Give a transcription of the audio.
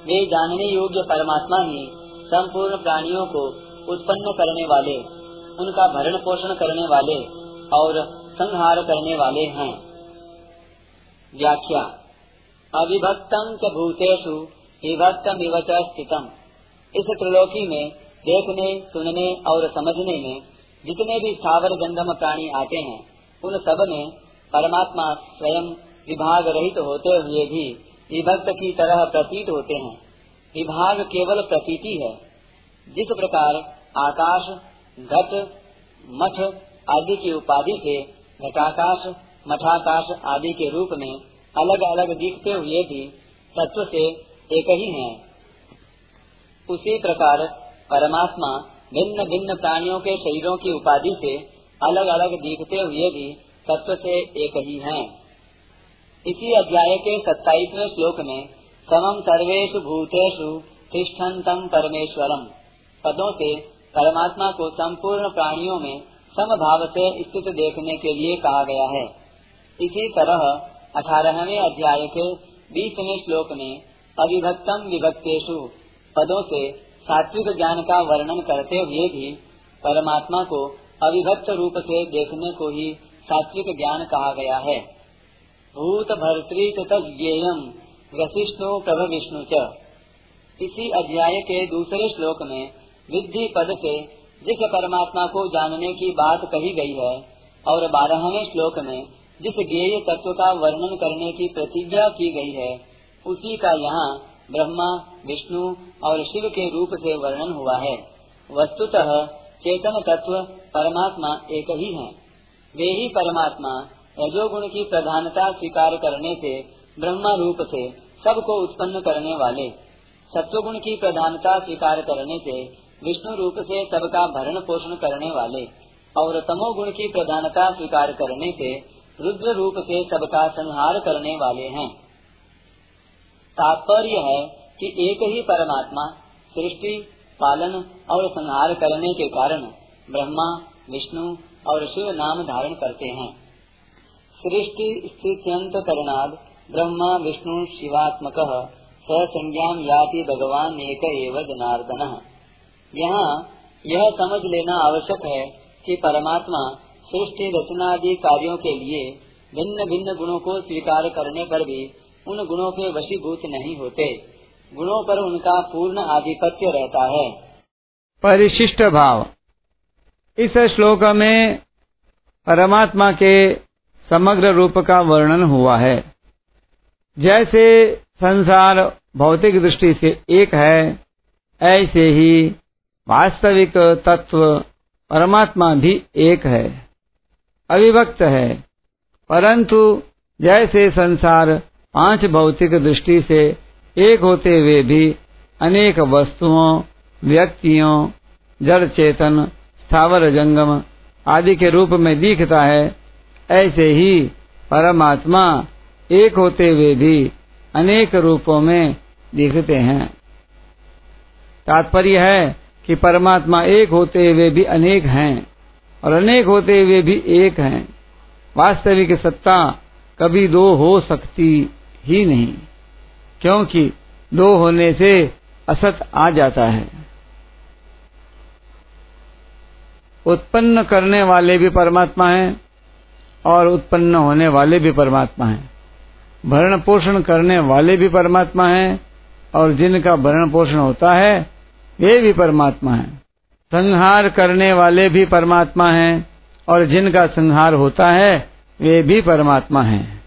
वे जानने योग्य परमात्मा ही संपूर्ण प्राणियों को उत्पन्न करने वाले, उनका भरण पोषण करने वाले और संहार करने वाले हैं। व्याख्या। अविभक्तम च भूतेषु विभक्तम इवच स्थितम। इस त्रिलोकी में देखने, सुनने और समझने में जितने भी स्थावर जंगम प्राणी आते हैं, उन सब में परमात्मा स्वयं विभाग रहित होते हुए भी विभक्त की तरह प्रतीत होते हैं विभाग केवल प्रतीति है जिस प्रकार आकाश, घट, मठ आदि की उपाधि से घटाकाश, मठाकाश आदि के रूप में अलग अलग दिखते हुए भी तत्व से एक ही हैं। उसी प्रकार परमात्मा भिन्न भिन्न प्राणियों के शरीरों की उपाधि से अलग अलग दिखते हुए भी तत्व से एक ही हैं। इसी अध्याय के सत्ताईसवें श्लोक में समम सर्वेश भूतेषु तिष्ठन्तम परमेश्वरम। पदों से, परमात्मा को संपूर्ण प्राणियों में समभाव से स्थित देखने के लिए कहा गया है। इसी तरह, अठारहवें अध्याय के बीसवें श्लोक में अविभक्तम विभक्तेशु पदों से, सात्विक ज्ञान का वर्णन करते हुए भी, परमात्मा को अविभक्त रूप से देखने को ही सात्विक ज्ञान कहा गया है। भूत भर्तृ तज्ञेयम वशिष्णु प्रभ विष्णु च। इसी अध्याय के दूसरे श्लोक में विद्धि पद से जिस परमात्मा को जानने की बात कही गई है, और बारहवें श्लोक में जिस ज्ञेय तत्व का वर्णन करने की प्रतिज्ञा की गई है, उसी का यहाँ ब्रह्मा, विष्णु और शिव के रूप से वर्णन हुआ है। वस्तुतः चेतन तत्व परमात्मा एक ही है। वे ही परमात्मा रजोगुण की प्रधानता स्वीकार करने से, ब्रह्मा रूप से सबको उत्पन्न करने वाले। सत्वगुण की प्रधानता स्वीकार करने से, विष्णु रूप से सबका भरण पोषण करने वाले। और तमोगुण की प्रधानता स्वीकार करने से, रुद्र रूप से सबका संहार करने वाले हैं। तात्पर्य है कि एक ही परमात्मा, सृष्टि, पालन और संहार करने के कारण ब्रह्मा, विष्णु और शिव नाम धारण करते हैं। सृष्टि स्थित्यंत करणाद ब्रह्मा विष्णु शिवात्मक स संज्ञा याति भगवान एक एव जनार्दन। यहाँ यह समझ लेना आवश्यक है कि परमात्मा सृष्टि रचना आदि कार्यों के लिए भिन्न भिन्न गुणों को स्वीकार करने पर भी उन गुणों के वशीभूत नहीं होते। गुणों पर उनका पूर्ण आधिपत्य रहता है। परिशिष्ट भाव। इस श्लोक में परमात्मा के समग्र रूप का वर्णन हुआ है। जैसे संसार भौतिक दृष्टि से एक है, ऐसे ही वास्तविक तत्व परमात्मा भी एक है, अविभक्त है। परंतु जैसे संसार पाँच भौतिक दृष्टि से एक होते हुए भी अनेक वस्तुओं, व्यक्तियों, जड़ चेतन, स्थावर जंगम आदि के रूप में दिखता है ऐसे ही परमात्मा एक होते हुए भी अनेक रूपों में दिखते हैं। तात्पर्य है कि परमात्मा एक होते हुए भी अनेक हैं और अनेक होते हुए भी एक हैं। वास्तविक सत्ता कभी दो हो सकती ही नहीं, क्योंकि दो होने से असत आ जाता है। उत्पन्न करने वाले भी परमात्मा हैं और उत्पन्न होने वाले भी परमात्मा हैं। भरण पोषण करने वाले भी परमात्मा हैं और जिनका भरण पोषण होता है, वे भी परमात्मा हैं। संहार करने वाले भी परमात्मा हैं और जिनका संहार होता है, वे भी परमात्मा हैं।